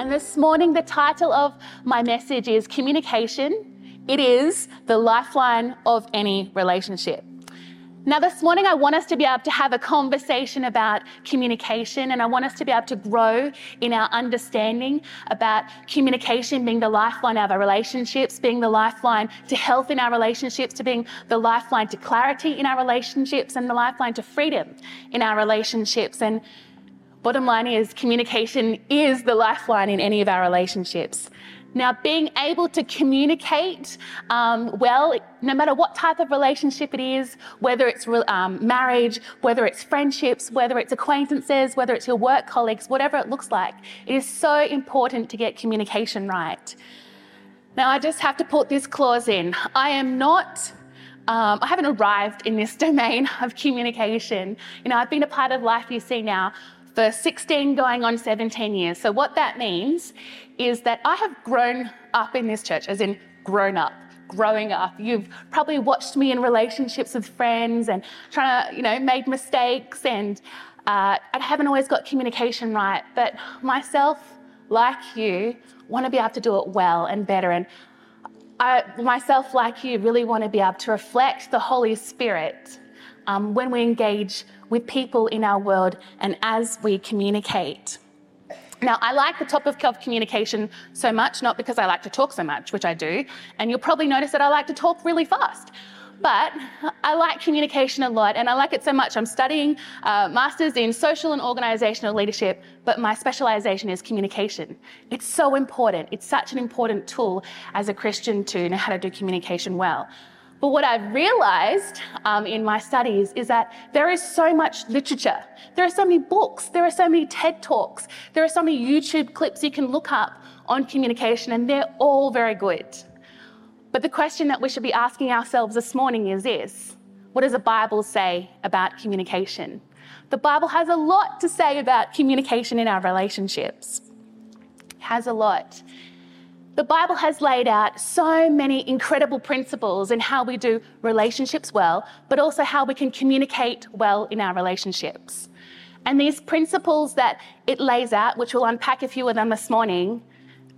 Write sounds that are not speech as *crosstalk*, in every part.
And this morning, the title of my message is Communication. It is the lifeline of any relationship. Now, this morning, I want us to be able to have a conversation about communication, and I want us to be able to grow in our understanding about communication being the lifeline of our relationships, being the lifeline to health in our relationships, to being the lifeline to clarity in our relationships, and the lifeline to freedom in our relationships. And bottom line is, communication is the lifeline in any of our relationships. Now, being able to communicate um, well, no matter what type of relationship it is, whether it's um, marriage, whether it's friendships, whether it's acquaintances, whether it's your work colleagues, whatever it looks like, it is so important to get communication right. Now, I just have to put this clause in. I am not um, I haven't arrived in this *laughs* domain of communication. You know, I've been a part of Life You See now for 16 going on 17 years. So, what that means is that I have grown up in this church, as in grown up, growing up. You've probably watched me in relationships with friends and trying to, you know, made mistakes, and uh, I haven't always got communication right. But myself, like you, want to be able to do it well and better. And I, myself, like you, really want to be able to reflect the Holy Spirit um, when we engage with people in our world and as we communicate. Now, I like the topic of communication so much, not because I like to talk so much, which I do, and you'll probably notice that I like to talk really fast. But I like communication a lot, and I like it so much. I'm studying uh, masters in social and organizational leadership, but my specialization is communication. It's so important. It's such an important tool as a Christian to know how to do communication well. But what I've realized um, in my studies is that there is so much literature. There are so many books. There are so many TED Talks. There are so many YouTube clips you can look up on communication, and they're all very good. But the question that we should be asking ourselves this morning is this What does the Bible say about communication? The Bible has a lot to say about communication in our relationships. It has a lot. The Bible has laid out so many incredible principles in how we do relationships well, but also how we can communicate well in our relationships. And these principles that it lays out, which we'll unpack a few of them this morning,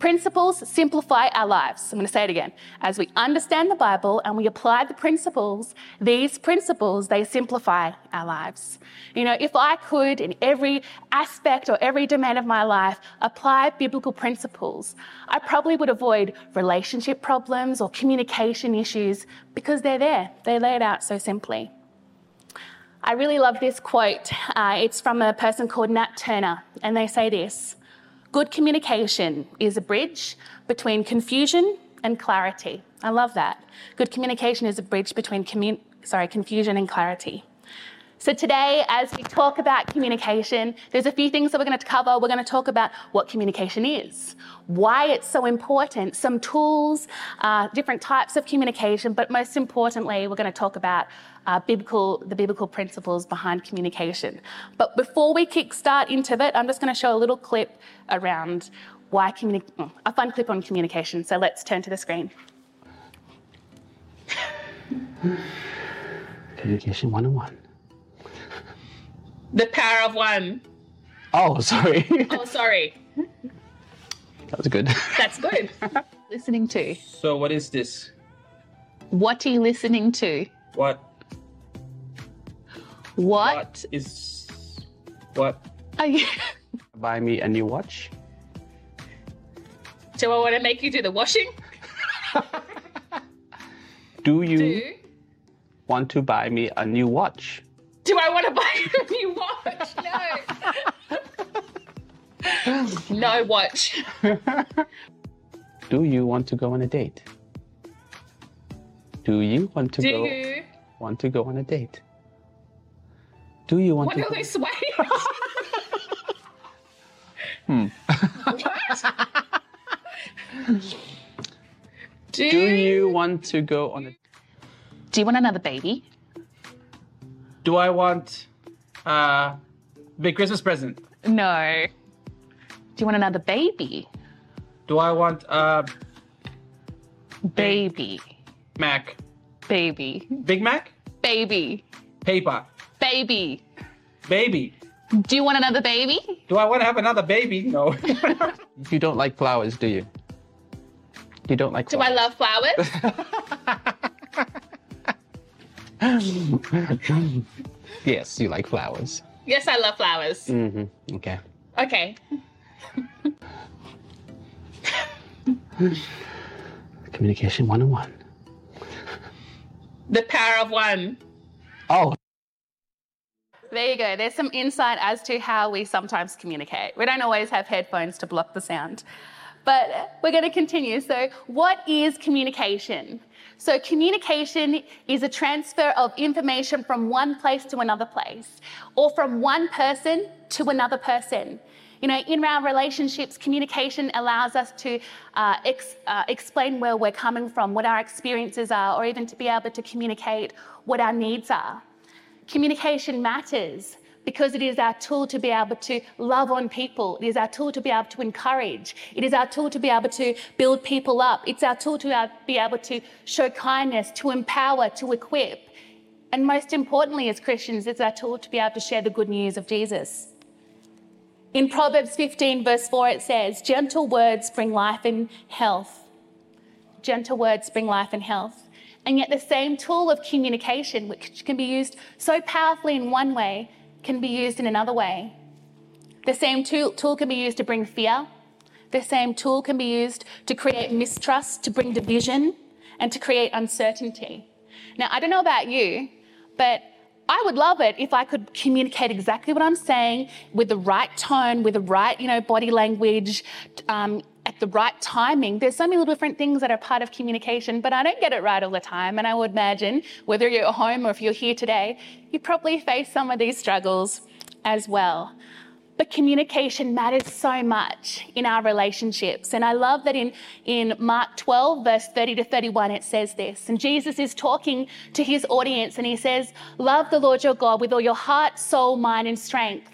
Principles simplify our lives. I'm going to say it again. As we understand the Bible and we apply the principles, these principles, they simplify our lives. You know, if I could, in every aspect or every domain of my life, apply biblical principles, I probably would avoid relationship problems or communication issues because they're there. They lay it out so simply. I really love this quote. Uh, it's from a person called Nat Turner, and they say this. Good communication is a bridge between confusion and clarity. I love that. Good communication is a bridge between commun- sorry, confusion and clarity. So today, as we talk about communication, there's a few things that we're going to cover. We're going to talk about what communication is, why it's so important, some tools, uh, different types of communication, but most importantly, we're going to talk about uh, biblical, the biblical principles behind communication. But before we kick start into it, I'm just going to show a little clip around why communi- oh, a fun clip on communication. So let's turn to the screen. Communication 101. The power of one. Oh, *laughs* sorry. Oh, sorry. that was good. That's good. *laughs* listening to. So what is this? What are you listening to? What? What, What is what? are you? *laughs* Buy me a new watch. Do I want to make you do the washing? Do you Do? want to buy me a new watch? Do I want to buy a new watch? *laughs* No. *laughs* no watch. Do you want to go on a date? Do you want to Do go you want to go on a date? Do you want want to to go- lose weight? *laughs* Hmm. what? Do, Do you want to go on a Do you want another baby? Do I want uh big Christmas present? No. Do you want another baby? Do I want uh Baby. Mac? Baby. Big Mac? Baby. Paper. Baby. Baby. Do you want another baby? Do I want to have another baby? No. *laughs* You don't like flowers, do you? You don't like Do I love flowers? *laughs* yes, you like flowers. yes, I love flowers. hmm Okay. Okay. Communication 101. The power of one. Oh, There you go. There's some insight as to how we sometimes communicate. We don't always have headphones to block the sound. But we're going to continue. So, what is communication? So, communication is a transfer of information from one place to another place, or from one person to another person. You know, in our relationships, communication allows us to uh, ex- uh, explain where we're coming from, what our experiences are, or even to be able to communicate what our needs are. Communication matters because it is our tool to be able to love on people. It is our tool to be able to encourage. It is our tool to be able to build people up. It's our tool to be able to show kindness, to empower, to equip. And most importantly, as Christians, it's our tool to be able to share the good news of Jesus. In Proverbs 15, verse 4, it says, Gentle words bring life and health. Gentle words bring life and health. And yet, the same tool of communication, which can be used so powerfully in one way, can be used in another way. The same tool, tool can be used to bring fear. The same tool can be used to create mistrust, to bring division, and to create uncertainty. Now, I don't know about you, but I would love it if I could communicate exactly what I'm saying with the right tone, with the right, you know, body language, um, the right timing. There's so many little different things that are part of communication, but I don't get it right all the time. And I would imagine, whether you're at home or if you're here today, you probably face some of these struggles as well. But communication matters so much in our relationships. And I love that in, in Mark 12, verse 30 to 31, it says this. And Jesus is talking to his audience and he says, Love the Lord your God with all your heart, soul, mind, and strength.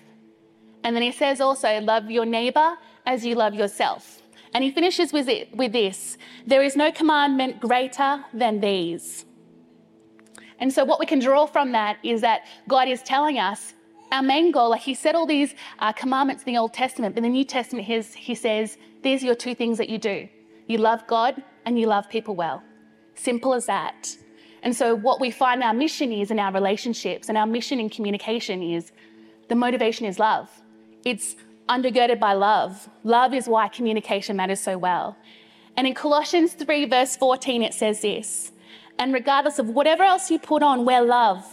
And then he says also, Love your neighbor as you love yourself. And he finishes with, it, with this There is no commandment greater than these. And so, what we can draw from that is that God is telling us our main goal, like he said all these uh, commandments in the Old Testament, but in the New Testament, he says, these are your two things that you do. You love God and you love people well. Simple as that. And so, what we find our mission is in our relationships, and our mission in communication is the motivation is love. It's undergirded by love. Love is why communication matters so well. And in Colossians 3, verse 14, it says this And regardless of whatever else you put on, wear love.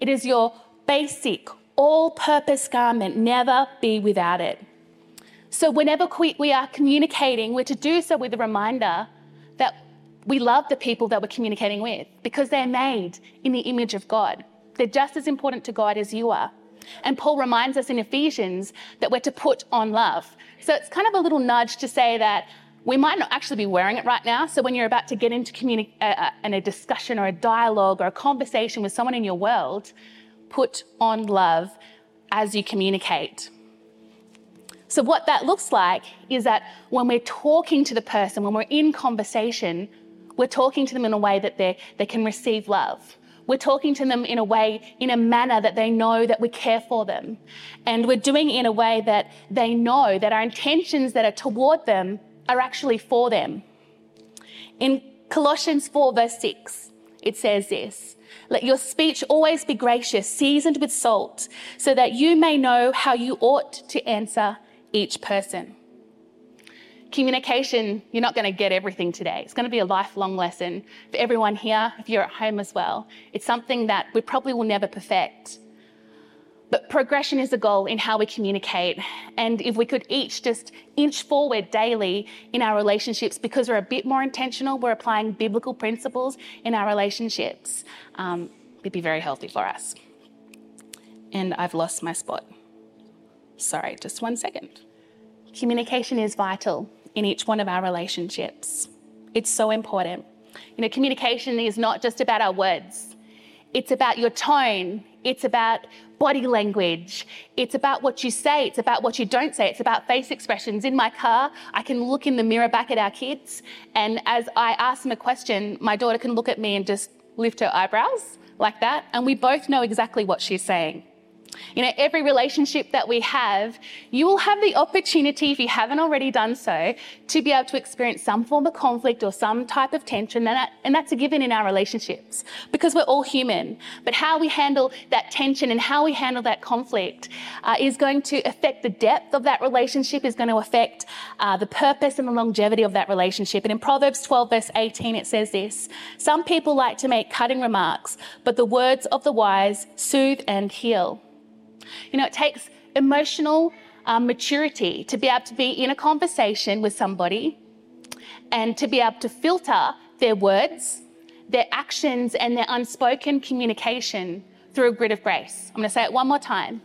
It is your basic, all purpose garment, never be without it. So, whenever we are communicating, we're to do so with a reminder that we love the people that we're communicating with because they're made in the image of God. They're just as important to God as you are. And Paul reminds us in Ephesians that we're to put on love. So, it's kind of a little nudge to say that we might not actually be wearing it right now. So, when you're about to get into communi- uh, uh, in a discussion or a dialogue or a conversation with someone in your world, put on love as you communicate. So, what that looks like is that when we're talking to the person, when we're in conversation, we're talking to them in a way that they, they can receive love. We're talking to them in a way, in a manner that they know that we care for them. And we're doing it in a way that they know that our intentions that are toward them are actually for them. In Colossians 4, verse 6, it says this Let your speech always be gracious, seasoned with salt, so that you may know how you ought to answer each person. Communication, you're not going to get everything today. It's going to be a lifelong lesson for everyone here, if you're at home as well. It's something that we probably will never perfect. But progression is a goal in how we communicate. And if we could each just inch forward daily in our relationships because we're a bit more intentional, we're applying biblical principles in our relationships, um, it'd be very healthy for us. And I've lost my spot. Sorry, just one second. Communication is vital in each one of our relationships. It's so important. You know, communication is not just about our words, it's about your tone, it's about body language, it's about what you say, it's about what you don't say, it's about face expressions. In my car, I can look in the mirror back at our kids, and as I ask them a question, my daughter can look at me and just lift her eyebrows like that, and we both know exactly what she's saying. You know, every relationship that we have, you will have the opportunity, if you haven't already done so, to be able to experience some form of conflict or some type of tension. And, that, and that's a given in our relationships because we're all human. But how we handle that tension and how we handle that conflict uh, is going to affect the depth of that relationship, is going to affect uh, the purpose and the longevity of that relationship. And in Proverbs 12, verse 18, it says this Some people like to make cutting remarks, but the words of the wise soothe and heal. You know, it takes emotional um, maturity to be able to be in a conversation with somebody and to be able to filter their words, their actions, and their unspoken communication through a grid of grace. I'm going to say it one more time.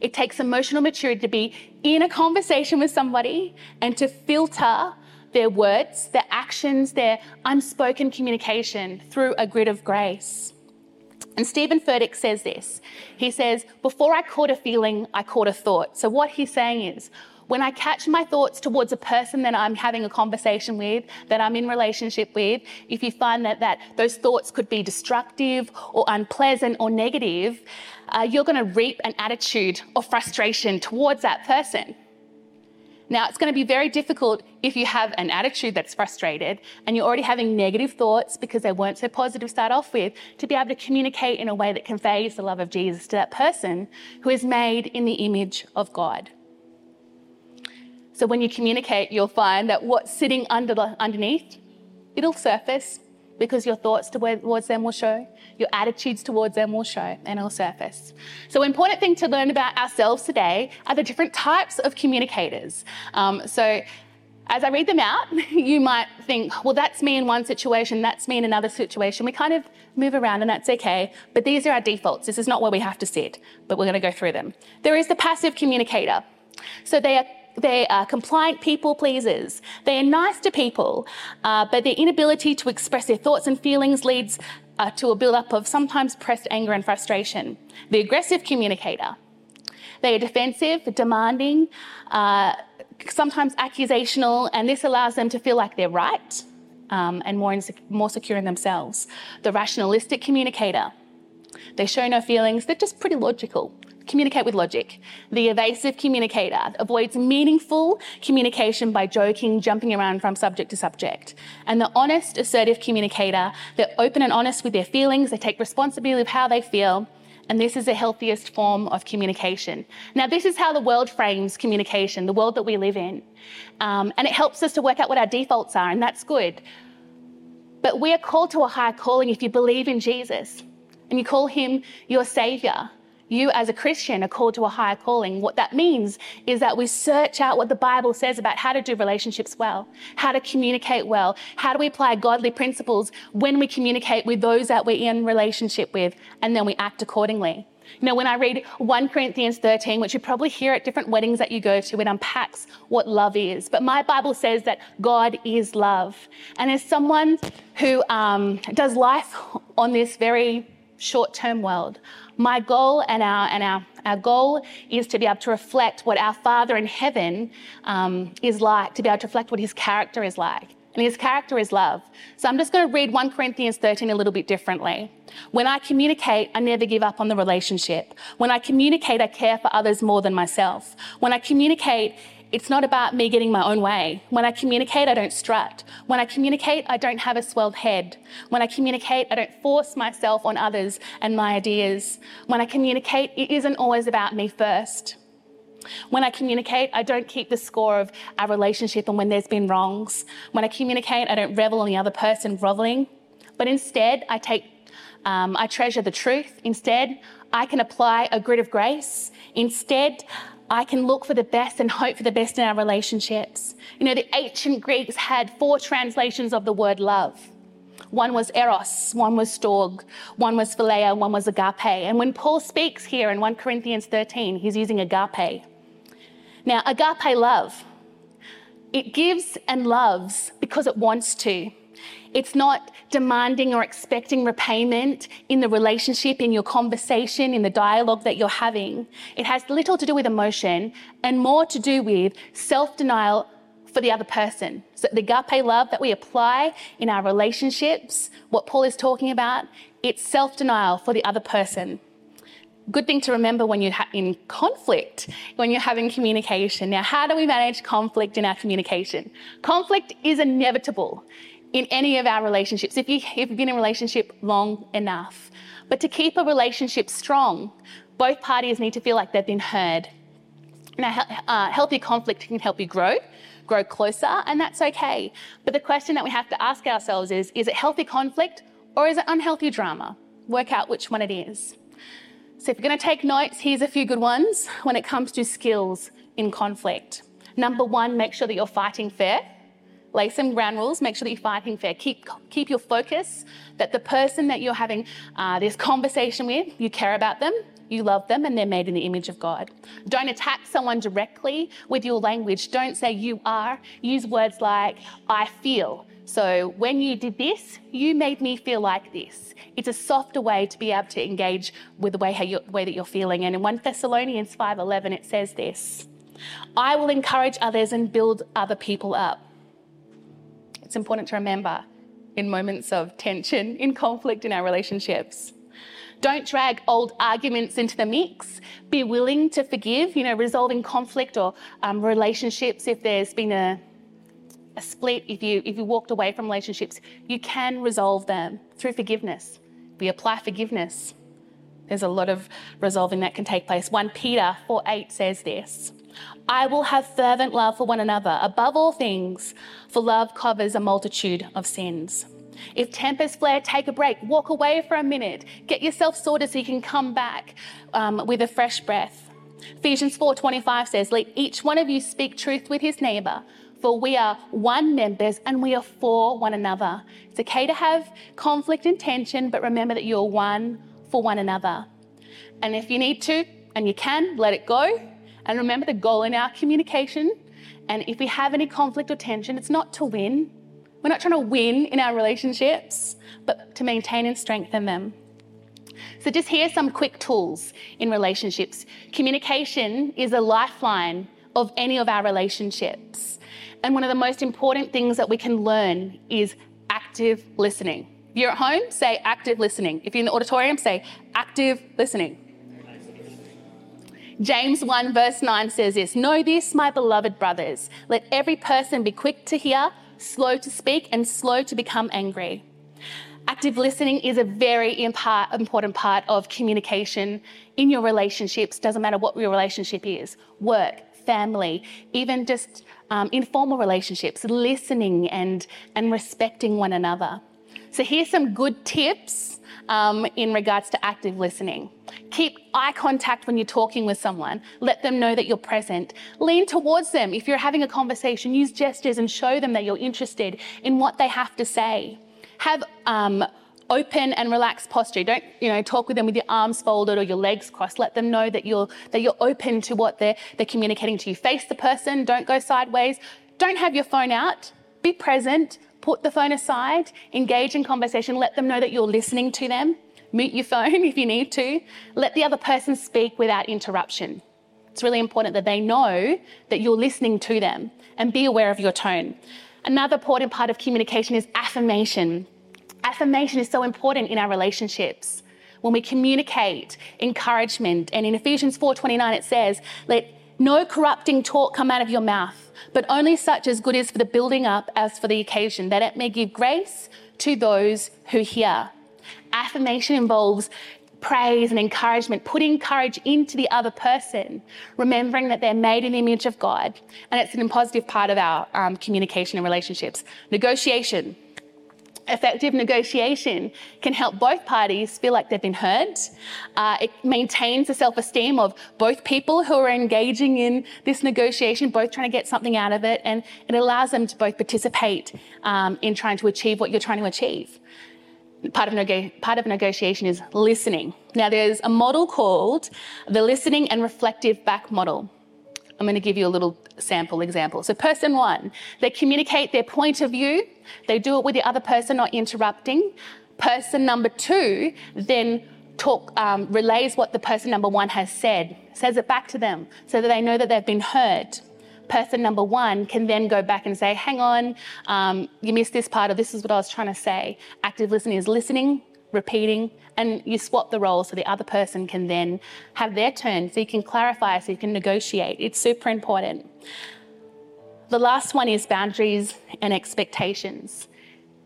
It takes emotional maturity to be in a conversation with somebody and to filter their words, their actions, their unspoken communication through a grid of grace. And Steven Furtick says this. He says, Before I caught a feeling, I caught a thought. So, what he's saying is, when I catch my thoughts towards a person that I'm having a conversation with, that I'm in relationship with, if you find that, that those thoughts could be destructive or unpleasant or negative, uh, you're going to reap an attitude of frustration towards that person. Now, it's going to be very difficult if you have an attitude that's frustrated and you're already having negative thoughts because they weren't so positive to start off with, to be able to communicate in a way that conveys the love of Jesus to that person who is made in the image of God. So when you communicate, you'll find that what's sitting under the, underneath, it'll surface because your thoughts towards them will show, your attitudes towards them will show, and it'll surface. So, important thing to learn about ourselves today are the different types of communicators. Um, so, as I read them out, *laughs* you might think, well, that's me in one situation, that's me in another situation. We kind of move around, and that's okay. But these are our defaults. This is not where we have to sit, but we're going to go through them. There is the passive communicator. So, they are they are compliant people pleasers. They are nice to people, uh, but their inability to express their thoughts and feelings leads uh, to a build-up of sometimes pressed anger and frustration. The aggressive communicator. They are defensive, demanding, uh, sometimes accusational, and this allows them to feel like they're right um, and more, more secure in themselves. The rationalistic communicator. They show no feelings, they're just pretty logical communicate with logic. The evasive communicator avoids meaningful communication by joking, jumping around from subject to subject. And the honest, assertive communicator, they're open and honest with their feelings, they take responsibility of how they feel, and this is the healthiest form of communication. Now, this is how the world frames communication, the world that we live in. Um, and it helps us to work out what our defaults are, and that's good. But we are called to a higher calling if you believe in Jesus and you call him your savior you as a Christian are called to a higher calling. What that means is that we search out what the Bible says about how to do relationships well, how to communicate well, how do we apply godly principles when we communicate with those that we're in relationship with, and then we act accordingly. You know, when I read 1 Corinthians 13, which you probably hear at different weddings that you go to, it unpacks what love is. But my Bible says that God is love. And as someone who um, does life on this very short term world, my goal and our and our our goal is to be able to reflect what our Father in heaven um, is like, to be able to reflect what His character is like. And his character is love. So I'm just going to read 1 Corinthians 13 a little bit differently. When I communicate, I never give up on the relationship. When I communicate, I care for others more than myself. When I communicate, it's not about me getting my own way. When I communicate, I don't strut. When I communicate, I don't have a swelled head. When I communicate, I don't force myself on others and my ideas. When I communicate, it isn't always about me first. When I communicate, I don't keep the score of our relationship and when there's been wrongs. When I communicate, I don't revel in the other person groveling, but instead, I take, um, I treasure the truth. Instead, I can apply a grid of grace. Instead, I can look for the best and hope for the best in our relationships. You know, the ancient Greeks had four translations of the word love. One was eros, one was storge, one was philia, one was agape. And when Paul speaks here in 1 Corinthians 13, he's using agape. Now, agape love, it gives and loves because it wants to. It's not demanding or expecting repayment in the relationship, in your conversation, in the dialogue that you're having. It has little to do with emotion and more to do with self denial for the other person. So, the agape love that we apply in our relationships, what Paul is talking about, it's self denial for the other person. good thing to remember when you're in conflict, when you're having communication. Now, how do we manage conflict in our communication? Conflict is inevitable in any of our relationships, if, you, if you've been in a relationship long enough. But to keep a relationship strong, both parties need to feel like they've been heard. Now, uh, healthy conflict can help you grow, grow closer, and that's okay. But the question that we have to ask ourselves is is it healthy conflict or is it unhealthy drama? Work out which one it is. So, if you're going to take notes, here's a few good ones when it comes to skills in conflict. Number one, make sure that you're fighting fair. Lay some ground rules, make sure that you're fighting fair. Keep, keep your focus that the person that you're having uh, this conversation with, you care about them, you love them, and they're made in the image of God. Don't attack someone directly with your language. Don't say you are. Use words like I feel. So when you did this, you made me feel like this. It's a softer way to be able to engage with the way, how you, way that you're feeling. And in 1 Thessalonians 5:11, it says this: "I will encourage others and build other people up." It's important to remember in moments of tension, in conflict in our relationships. Don't drag old arguments into the mix. Be willing to forgive, you know, resolving conflict or um, relationships if there's been a, a split, if you, if you walked away from relationships, you can resolve them through forgiveness. We apply forgiveness. There's a lot of resolving that can take place. 1 Peter 4 8 says this I will have fervent love for one another above all things, for love covers a multitude of sins. If tempers flare, take a break, walk away for a minute, get yourself sorted so you can come back um, with a fresh breath. Ephesians 4:25 says, "Let each one of you speak truth with his neighbor, for we are one members and we are for one another." It's okay to have conflict and tension, but remember that you're one for one another. And if you need to and you can, let it go. And remember the goal in our communication. And if we have any conflict or tension, it's not to win, we're not trying to win in our relationships, but to maintain and strengthen them. So, just here some quick tools in relationships. Communication is a lifeline of any of our relationships. And one of the most important things that we can learn is active listening. If you're at home, say active listening. If you're in the auditorium, say active listening. James 1, verse 9 says this Know this, my beloved brothers. Let every person be quick to hear slow to speak, and slow to become angry. Active listening is a very important part of communication in your relationships, doesn't matter what your relationship is work, family, even just um, informal relationships, listening and, and respecting one another. So, here's some good tips um, in regards to active listening. Keep eye contact when you're talking with someone. Let them know that you're present. Lean towards them. If you're having a conversation, use gestures and show them that you're interested in what they have to say. Have um, open and relaxed posture. Don't you know talk with them with your arms folded or your legs crossed. Let them know that you're that you're open to what they're they're communicating to you. Face the person. Don't go sideways. Don't have your phone out. Be present. Put the phone aside. Engage in conversation. Let them know that you're listening to them mute your phone *laughs* if you need to. Let the other person speak without interruption. It's really important that they know that you're listening to them and be aware of your tone. Another important part of communication is affirmation. Affirmation is so important in our relationships. When we communicate encouragement, and in Ephesians 4:29 it says, "Let no corrupting talk come out of your mouth, but only such as good is for the building up as for the occasion, that it may give grace to those who hear." Affirmation involves praise and encouragement, putting courage into the other person, remembering that they're made in the image of God. And it's an positive part of our um, communication and relationships. Negotiation. Effective negotiation can help both parties feel like they've been heard. Uh, it maintains the self esteem of both people who are engaging in this negotiation, both trying to get something out of it, and it allows them to both participate um, in trying to achieve what you're trying to achieve part of, nego- part of negotiation is listening. Now, there's a model called the listening and reflective back model. I'm going to give you a little sample example. So, person one, they communicate their point of view, they do it with the other person, not interrupting. Person number two then talk, um, relays what the person number one has said, says it back to them so that they know that they've been heard person number one can then go back and say, hang on, um, you missed this part, or this is what I was trying to say. Active listening is listening, repeating, and you swap the roles so the other person can then have their turn, so you can clarify, so you can negotiate. It's super important. The last one is boundaries and expectations.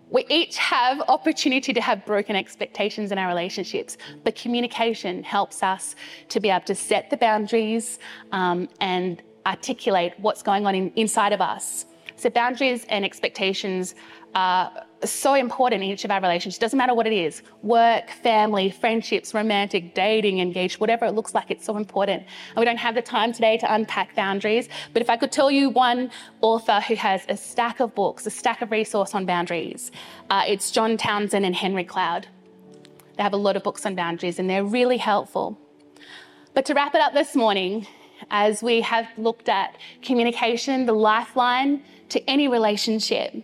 We each have opportunity to have broken expectations in our relationships, but communication helps us to be able to set the boundaries um, and articulate what's going on in, inside of us. So boundaries and expectations are so important in each of our relationships. Doesn't matter what it is work, family, friendships, romantic, dating, engaged, whatever it looks like, it's so important. And we don't have the time today to unpack boundaries. But if I could tell you one author who has a stack of books, a stack of resource on boundaries, uh, it's John Townsend and Henry Cloud. They have a lot of books on boundaries and they're really helpful. But to wrap it up this morning, as we have looked at communication, the lifeline to any relationship,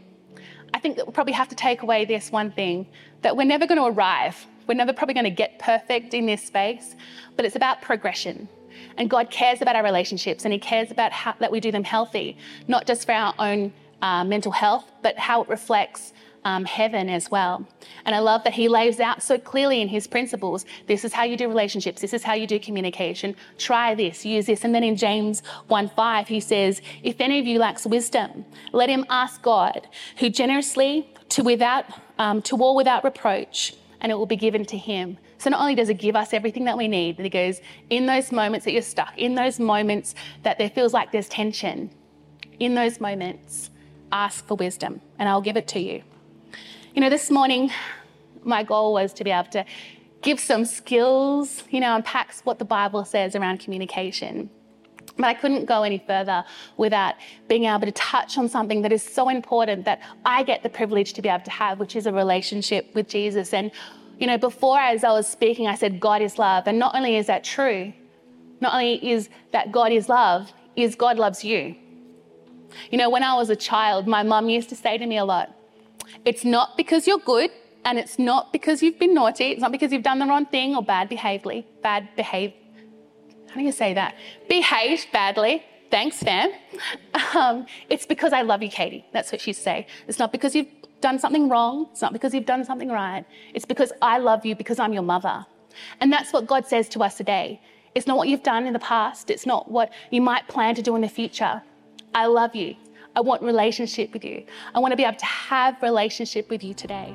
think that we'll probably have to take away this one thing that we're never going to arrive. We're never probably going to get perfect in this space, but it's about progression. And God cares about our relationships and He cares about how, that we do them healthy, not just for our own uh, mental health, but how it reflects um, heaven as well. And I love that he lays out so clearly in his principles this is how you do relationships, this is how you do communication. Try this, use this. And then in James 1 5, he says, If any of you lacks wisdom, let him ask God, who generously, to, without, um, to all without reproach, and it will be given to him. So not only does it give us everything that we need, but he goes, in those moments that you're stuck, in those moments that there feels like there's tension, in those moments, ask for wisdom, and I'll give it to you. You know, this morning, my goal was to be able to give some skills, you know, unpack what the Bible says around communication. But I couldn't go any further without being able to touch on something that is so important that I get the privilege to be able to have, which is a relationship with Jesus. And, you know, before as I was speaking, I said, God is love. And not only is that true, not only is that God is love, is God loves you. You know, when I was a child, my mum used to say to me a lot, it's not because you're good and it's not because you've been naughty. It's not because you've done the wrong thing or bad behavely, bad behave. How do you say that? Behaved badly. Thanks, fam. *laughs* Um, it's because I love you, Katie. That's what she'd say. It's not because you've done something wrong. It's not because you've done something right. It's because I love you because I'm your mother. And that's what God says to us today. It's not what you've done in the past. It's not what you might plan to do in the future. I love you. I want relationship with you. I want to be able to have relationship with you today.